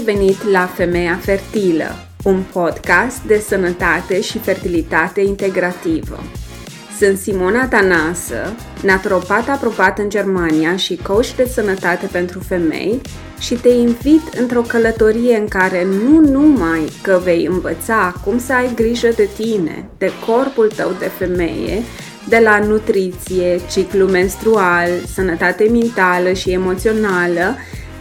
ai venit la Femeia Fertilă, un podcast de sănătate și fertilitate integrativă. Sunt Simona Tanasă, naturopat aprobat în Germania și coach de sănătate pentru femei și te invit într-o călătorie în care nu numai că vei învăța cum să ai grijă de tine, de corpul tău de femeie, de la nutriție, ciclu menstrual, sănătate mentală și emoțională,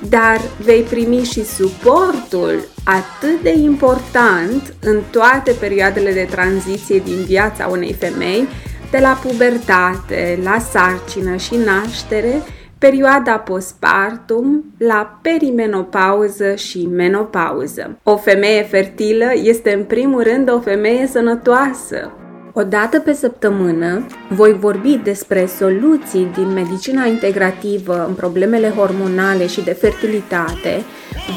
dar vei primi și suportul atât de important în toate perioadele de tranziție din viața unei femei, de la pubertate, la sarcină și naștere, perioada postpartum, la perimenopauză și menopauză. O femeie fertilă este în primul rând o femeie sănătoasă, o dată pe săptămână voi vorbi despre soluții din medicina integrativă în problemele hormonale și de fertilitate,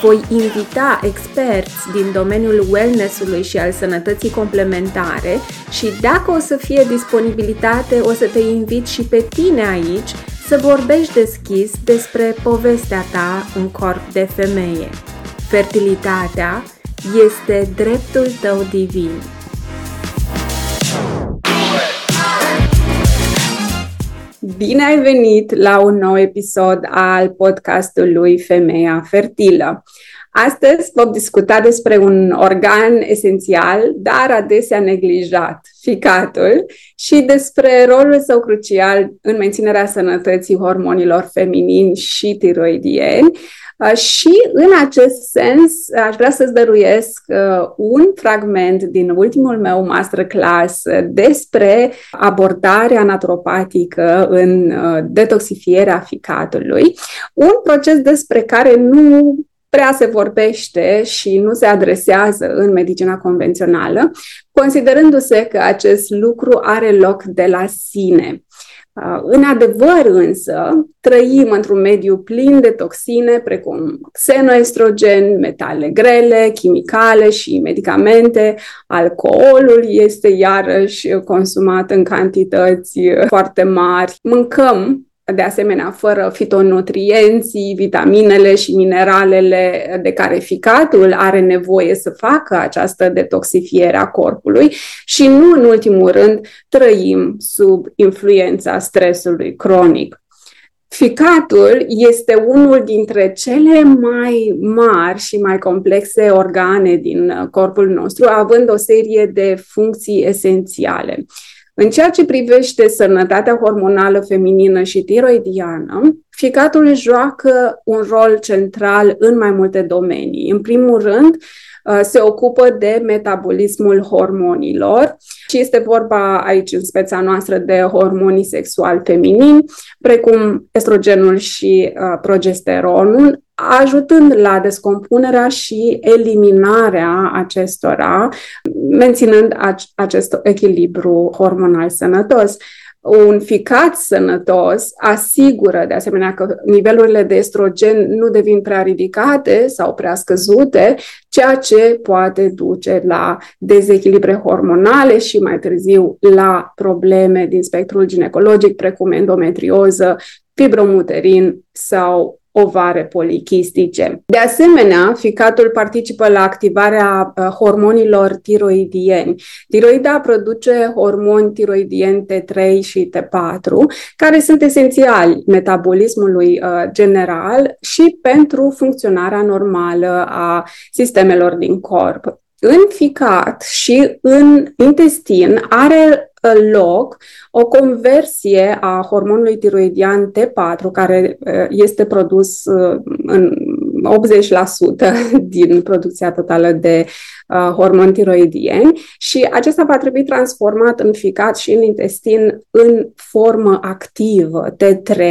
voi invita experți din domeniul wellness-ului și al sănătății complementare și dacă o să fie disponibilitate, o să te invit și pe tine aici să vorbești deschis despre povestea ta în corp de femeie. Fertilitatea este dreptul tău divin. Bine ai venit la un nou episod al podcastului Femeia Fertilă. Astăzi vom discuta despre un organ esențial, dar adesea neglijat, ficatul, și despre rolul său crucial în menținerea sănătății hormonilor feminini și tiroidieni, Uh, și în acest sens aș vrea să-ți dăruiesc uh, un fragment din ultimul meu masterclass despre abordarea naturopatică în uh, detoxifierea ficatului, un proces despre care nu prea se vorbește și nu se adresează în medicina convențională, considerându-se că acest lucru are loc de la sine. Uh, în adevăr însă, trăim într-un mediu plin de toxine precum xenoestrogen, metale grele, chimicale și medicamente. Alcoolul este iarăși consumat în cantități foarte mari. Mâncăm de asemenea fără fitonutrienții, vitaminele și mineralele de care ficatul are nevoie să facă această detoxifiere a corpului și nu în ultimul rând trăim sub influența stresului cronic. Ficatul este unul dintre cele mai mari și mai complexe organe din corpul nostru, având o serie de funcții esențiale. În ceea ce privește sănătatea hormonală feminină și tiroidiană, ficatul joacă un rol central în mai multe domenii. În primul rând, uh, se ocupă de metabolismul hormonilor și este vorba aici în speța noastră de hormonii sexual feminini, precum estrogenul și uh, progesteronul, ajutând la descompunerea și eliminarea acestora, menținând acest echilibru hormonal sănătos. Un ficat sănătos asigură, de asemenea, că nivelurile de estrogen nu devin prea ridicate sau prea scăzute, ceea ce poate duce la dezechilibre hormonale și mai târziu la probleme din spectrul ginecologic, precum endometrioză, fibromuterin sau ovare polichistice. De asemenea, ficatul participă la activarea uh, hormonilor tiroidieni. Tiroida produce hormoni tiroidieni T3 și T4, care sunt esențiali metabolismului uh, general și pentru funcționarea normală a sistemelor din corp în ficat și în intestin are loc o conversie a hormonului tiroidian T4, care uh, este produs uh, în 80% din producția totală de uh, hormoni tiroidieni și acesta va trebui transformat în ficat și în intestin în formă activă T3,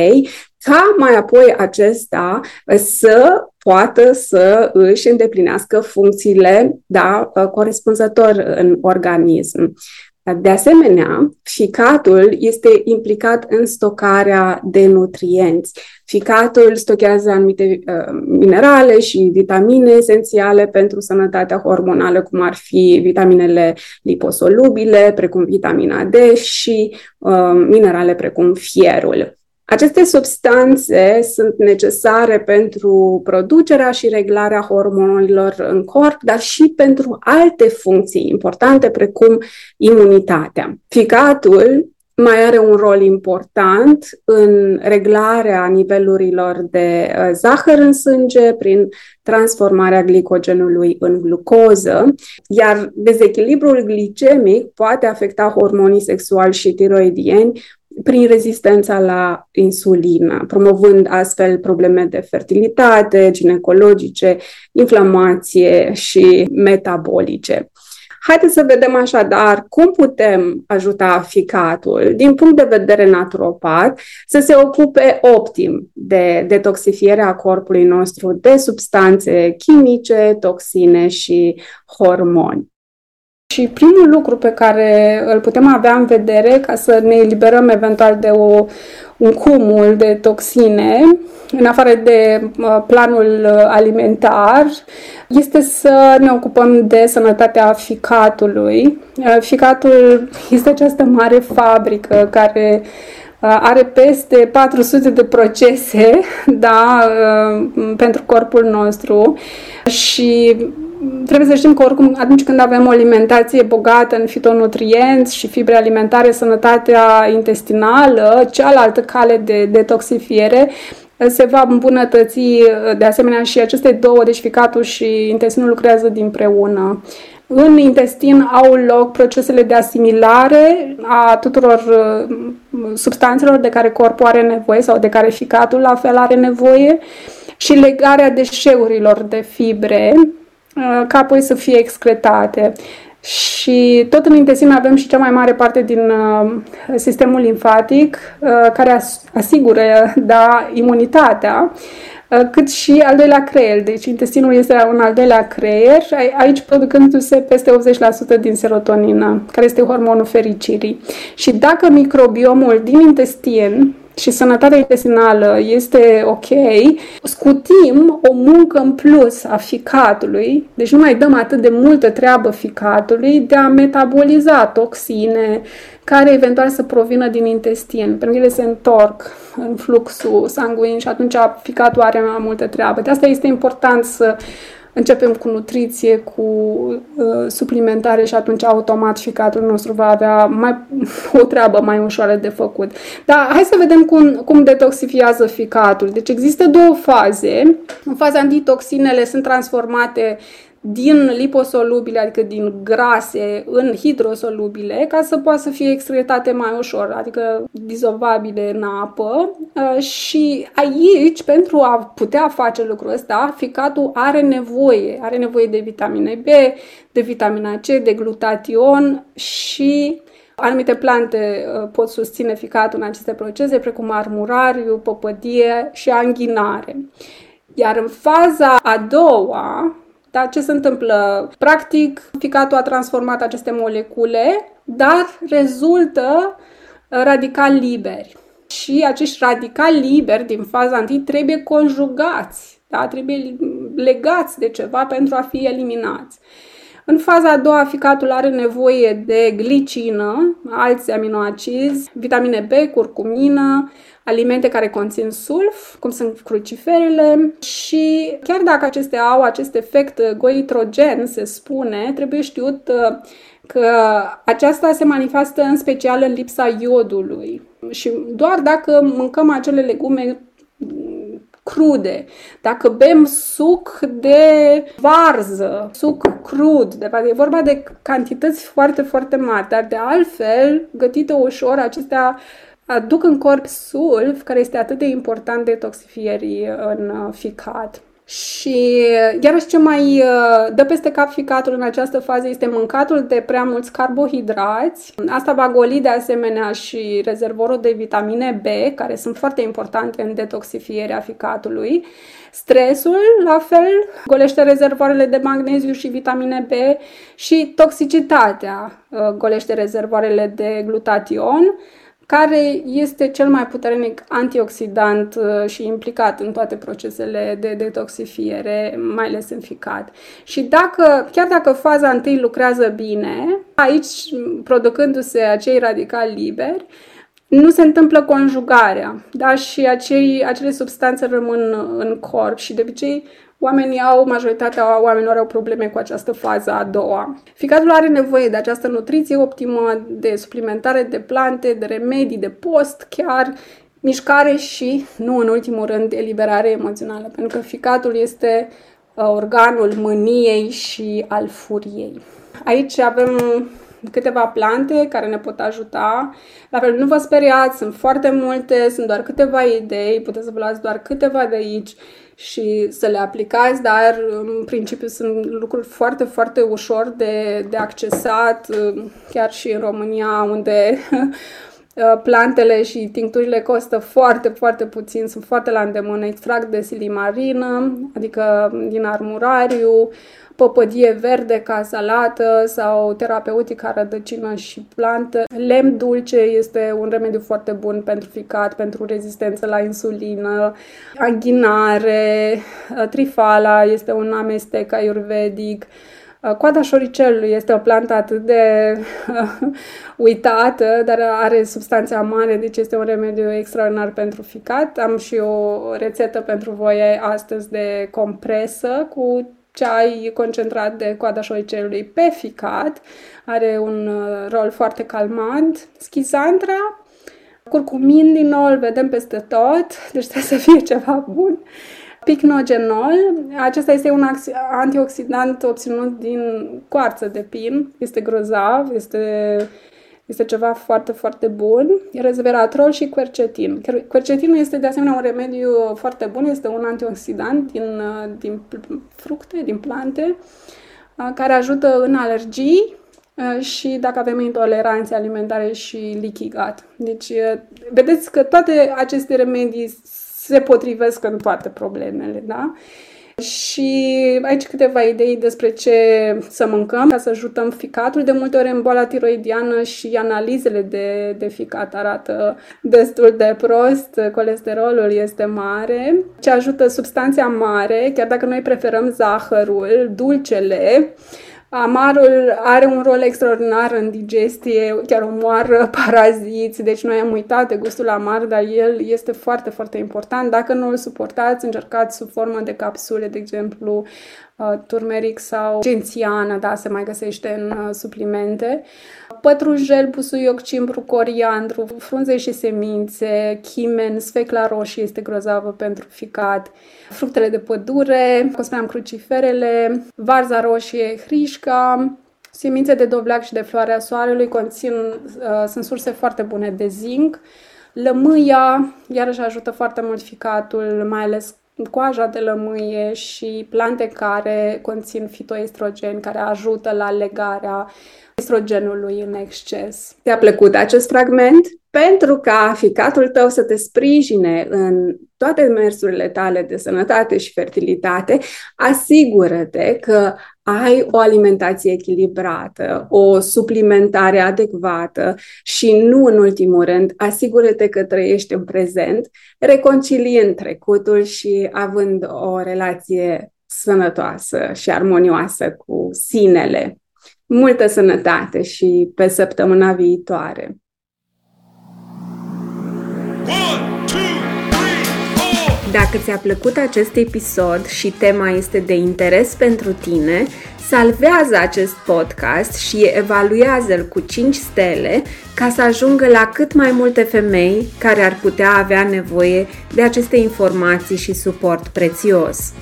ca mai apoi acesta să poată să își îndeplinească funcțiile da, corespunzător în organism. De asemenea, ficatul este implicat în stocarea de nutrienți. Ficatul stochează anumite uh, minerale și vitamine esențiale pentru sănătatea hormonală, cum ar fi vitaminele liposolubile, precum vitamina D și uh, minerale precum fierul. Aceste substanțe sunt necesare pentru producerea și reglarea hormonilor în corp, dar și pentru alte funcții importante, precum imunitatea. Ficatul mai are un rol important în reglarea nivelurilor de uh, zahăr în sânge prin transformarea glicogenului în glucoză, iar dezechilibrul glicemic poate afecta hormonii sexuali și tiroidieni prin rezistența la insulină, promovând astfel probleme de fertilitate, ginecologice, inflamație și metabolice. Haideți să vedem așadar cum putem ajuta ficatul din punct de vedere naturopat să se ocupe optim de detoxifierea corpului nostru de substanțe chimice, toxine și hormoni. Și primul lucru pe care îl putem avea în vedere ca să ne eliberăm eventual de o, un cumul de toxine, în afară de planul alimentar, este să ne ocupăm de sănătatea ficatului. Ficatul este această mare fabrică care are peste 400 de procese da, pentru corpul nostru și trebuie să știm că oricum atunci când avem o alimentație bogată în fitonutrienți și fibre alimentare, sănătatea intestinală, cealaltă cale de detoxifiere, se va îmbunătăți de asemenea și aceste două, deci ficatul și intestinul lucrează din preună. În intestin au loc procesele de asimilare a tuturor uh, substanțelor de care corpul are nevoie sau de care ficatul la fel are nevoie și legarea deșeurilor de fibre uh, ca apoi să fie excretate. Și tot în intestin avem și cea mai mare parte din uh, sistemul limfatic care asigură da, imunitatea Uh, cât și al doilea creier. Deci intestinul este un al doilea creier, aici producându-se peste 80% din serotonină, care este hormonul fericirii. Și dacă microbiomul din intestin și sănătatea intestinală este ok, scutim o muncă în plus a ficatului, deci nu mai dăm atât de multă treabă ficatului de a metaboliza toxine care eventual să provină din intestin, pentru că ele se întorc în fluxul sanguin și atunci ficatul are mai multă treabă. De asta este important să începem cu nutriție, cu uh, suplimentare și atunci automat ficatul nostru va avea mai, o treabă mai ușoară de făcut. Dar hai să vedem cum, cum detoxifiază ficatul. Deci există două faze. În faza antitoxinele sunt transformate din liposolubile, adică din grase, în hidrosolubile, ca să poată să fie excretate mai ușor, adică dizolvabile în apă. Uh, și aici, pentru a putea face lucrul ăsta, ficatul are nevoie, are nevoie de vitamine B, de vitamina C, de glutatión și Anumite plante uh, pot susține ficatul în aceste procese, precum armurariu, păpădie și anghinare. Iar în faza a doua, dar ce se întâmplă? Practic, ficatul a transformat aceste molecule, dar rezultă uh, radicali liberi. Și acești radicali liberi din faza întâi trebuie conjugați, da? trebuie legați de ceva pentru a fi eliminați. În faza a doua, ficatul are nevoie de glicină, alți aminoacizi, vitamine B, curcumină, alimente care conțin sulf, cum sunt cruciferele și chiar dacă acestea au acest efect goitrogen, se spune, trebuie știut uh, că aceasta se manifestă în special în lipsa iodului. Și doar dacă mâncăm acele legume crude. Dacă bem suc de varză, suc crud, de fapt e vorba de cantități foarte, foarte mari, dar de altfel, gătite ușor, acestea aduc în corp sulf, care este atât de important detoxifierii în uh, ficat. Și iarăși ce mai uh, dă peste cap ficatul în această fază este mâncatul de prea mulți carbohidrați. Asta va goli de asemenea și rezervorul de vitamine B, care sunt foarte importante în detoxifierea ficatului. Stresul, la fel, golește rezervoarele de magneziu și vitamine B și toxicitatea uh, golește rezervoarele de glutation care este cel mai puternic antioxidant uh, și implicat în toate procesele de detoxifiere, mai ales în ficat. Și dacă, chiar dacă faza întâi lucrează bine, aici, producându-se acei radicali liberi, nu se întâmplă conjugarea, da? și acei, acele substanțe rămân în corp și de obicei oamenii au, majoritatea oamenilor au probleme cu această fază a doua. Ficatul are nevoie de această nutriție optimă, de suplimentare de plante, de remedii, de post chiar, mișcare și, nu în ultimul rând, eliberare emoțională, pentru că ficatul este uh, organul mâniei și al furiei. Aici avem câteva plante care ne pot ajuta. La fel, nu vă speriați, sunt foarte multe, sunt doar câteva idei, puteți să vă luați doar câteva de aici și să le aplicați, dar în principiu sunt lucruri foarte, foarte ușor de, de accesat, chiar și în România, unde plantele și tincturile costă foarte, foarte puțin, sunt foarte la îndemână, extract de silimarină, adică din armurariu, păpădie verde ca salată sau terapeutica rădăcină și plantă. Lemn dulce este un remediu foarte bun pentru ficat, pentru rezistență la insulină, anghinare, trifala este un amestec ayurvedic, Coada șoricelului este o plantă atât de uitată, dar are substanțe amare, deci este un remediu extraordinar pentru ficat. Am și o rețetă pentru voi astăzi de compresă cu ceai concentrat de coada șoicelului pe ficat, are un uh, rol foarte calmant. Schisandra, curcumin din nou, îl vedem peste tot, deci trebuie să fie ceva bun. Picnogenol, acesta este un antioxidant obținut din coarță de pin, este grozav, este este ceva foarte, foarte bun. Resveratrol și quercetin. Quercetinul este de asemenea un remediu foarte bun, este un antioxidant din, din fructe, din plante, care ajută în alergii și dacă avem intoleranțe alimentare și lichigat. Deci, vedeți că toate aceste remedii se potrivesc în toate problemele, da? Și aici câteva idei despre ce să mâncăm ca să ajutăm ficatul. De multe ori în boala tiroidiană și analizele de, de ficat arată destul de prost, colesterolul este mare, ce ajută substanția mare, chiar dacă noi preferăm zahărul, dulcele, Amarul are un rol extraordinar în digestie, chiar omoară paraziți, deci noi am uitat de gustul amar, dar el este foarte, foarte important. Dacă nu îl suportați, încercați sub formă de capsule, de exemplu, uh, turmeric sau gențiană, da, se mai găsește în uh, suplimente. Pătrunjel, busuioc, cimbru, coriandru, frunze și semințe, chimen, sfecla roșie este grozavă pentru ficat, fructele de pădure, cum spuneam, cruciferele, varza roșie, hrișca, semințe de dovleac și de floarea soarelui conțin, uh, sunt surse foarte bune de zinc, lămâia, iarăși ajută foarte mult ficatul, mai ales coaja de lămâie și plante care conțin fitoestrogeni, care ajută la legarea estrogenului în exces. Te-a plăcut acest fragment? Pentru ca ficatul tău să te sprijine în toate mersurile tale de sănătate și fertilitate, asigură-te că ai o alimentație echilibrată, o suplimentare adecvată și nu în ultimul rând, asigură-te că trăiești în prezent, reconciliind trecutul și având o relație sănătoasă și armonioasă cu sinele. Multă sănătate și pe săptămâna viitoare! Dacă ți-a plăcut acest episod și tema este de interes pentru tine, salvează acest podcast și evaluează-l cu 5 stele ca să ajungă la cât mai multe femei care ar putea avea nevoie de aceste informații și suport prețios.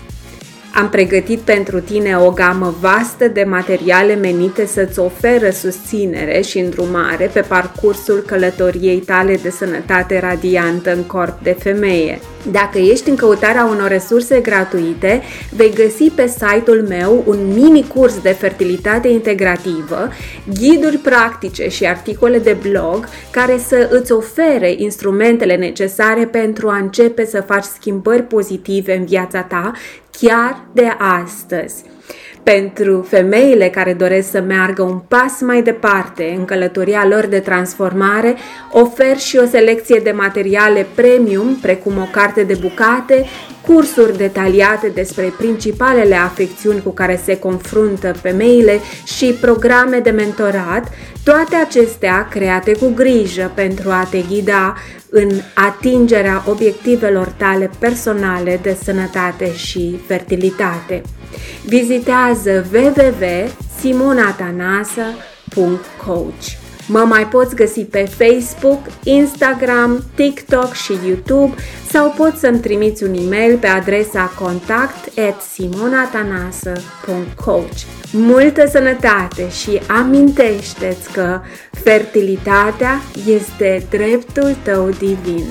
Am pregătit pentru tine o gamă vastă de materiale menite să-ți oferă susținere și îndrumare pe parcursul călătoriei tale de sănătate radiantă în corp de femeie. Dacă ești în căutarea unor resurse gratuite, vei găsi pe site-ul meu un mini curs de fertilitate integrativă, ghiduri practice și articole de blog care să îți ofere instrumentele necesare pentru a începe să faci schimbări pozitive în viața ta chiar de astăzi. Pentru femeile care doresc să meargă un pas mai departe în călătoria lor de transformare, ofer și o selecție de materiale premium, precum o carte de bucate cursuri detaliate despre principalele afecțiuni cu care se confruntă femeile și programe de mentorat, toate acestea create cu grijă pentru a te ghida în atingerea obiectivelor tale personale de sănătate și fertilitate. Vizitează www.simonatanasa.coach Mă mai poți găsi pe Facebook, Instagram, TikTok și YouTube sau poți să-mi trimiți un e-mail pe adresa contact at simonatanasă.coach Multă sănătate și amintește-ți că fertilitatea este dreptul tău divin.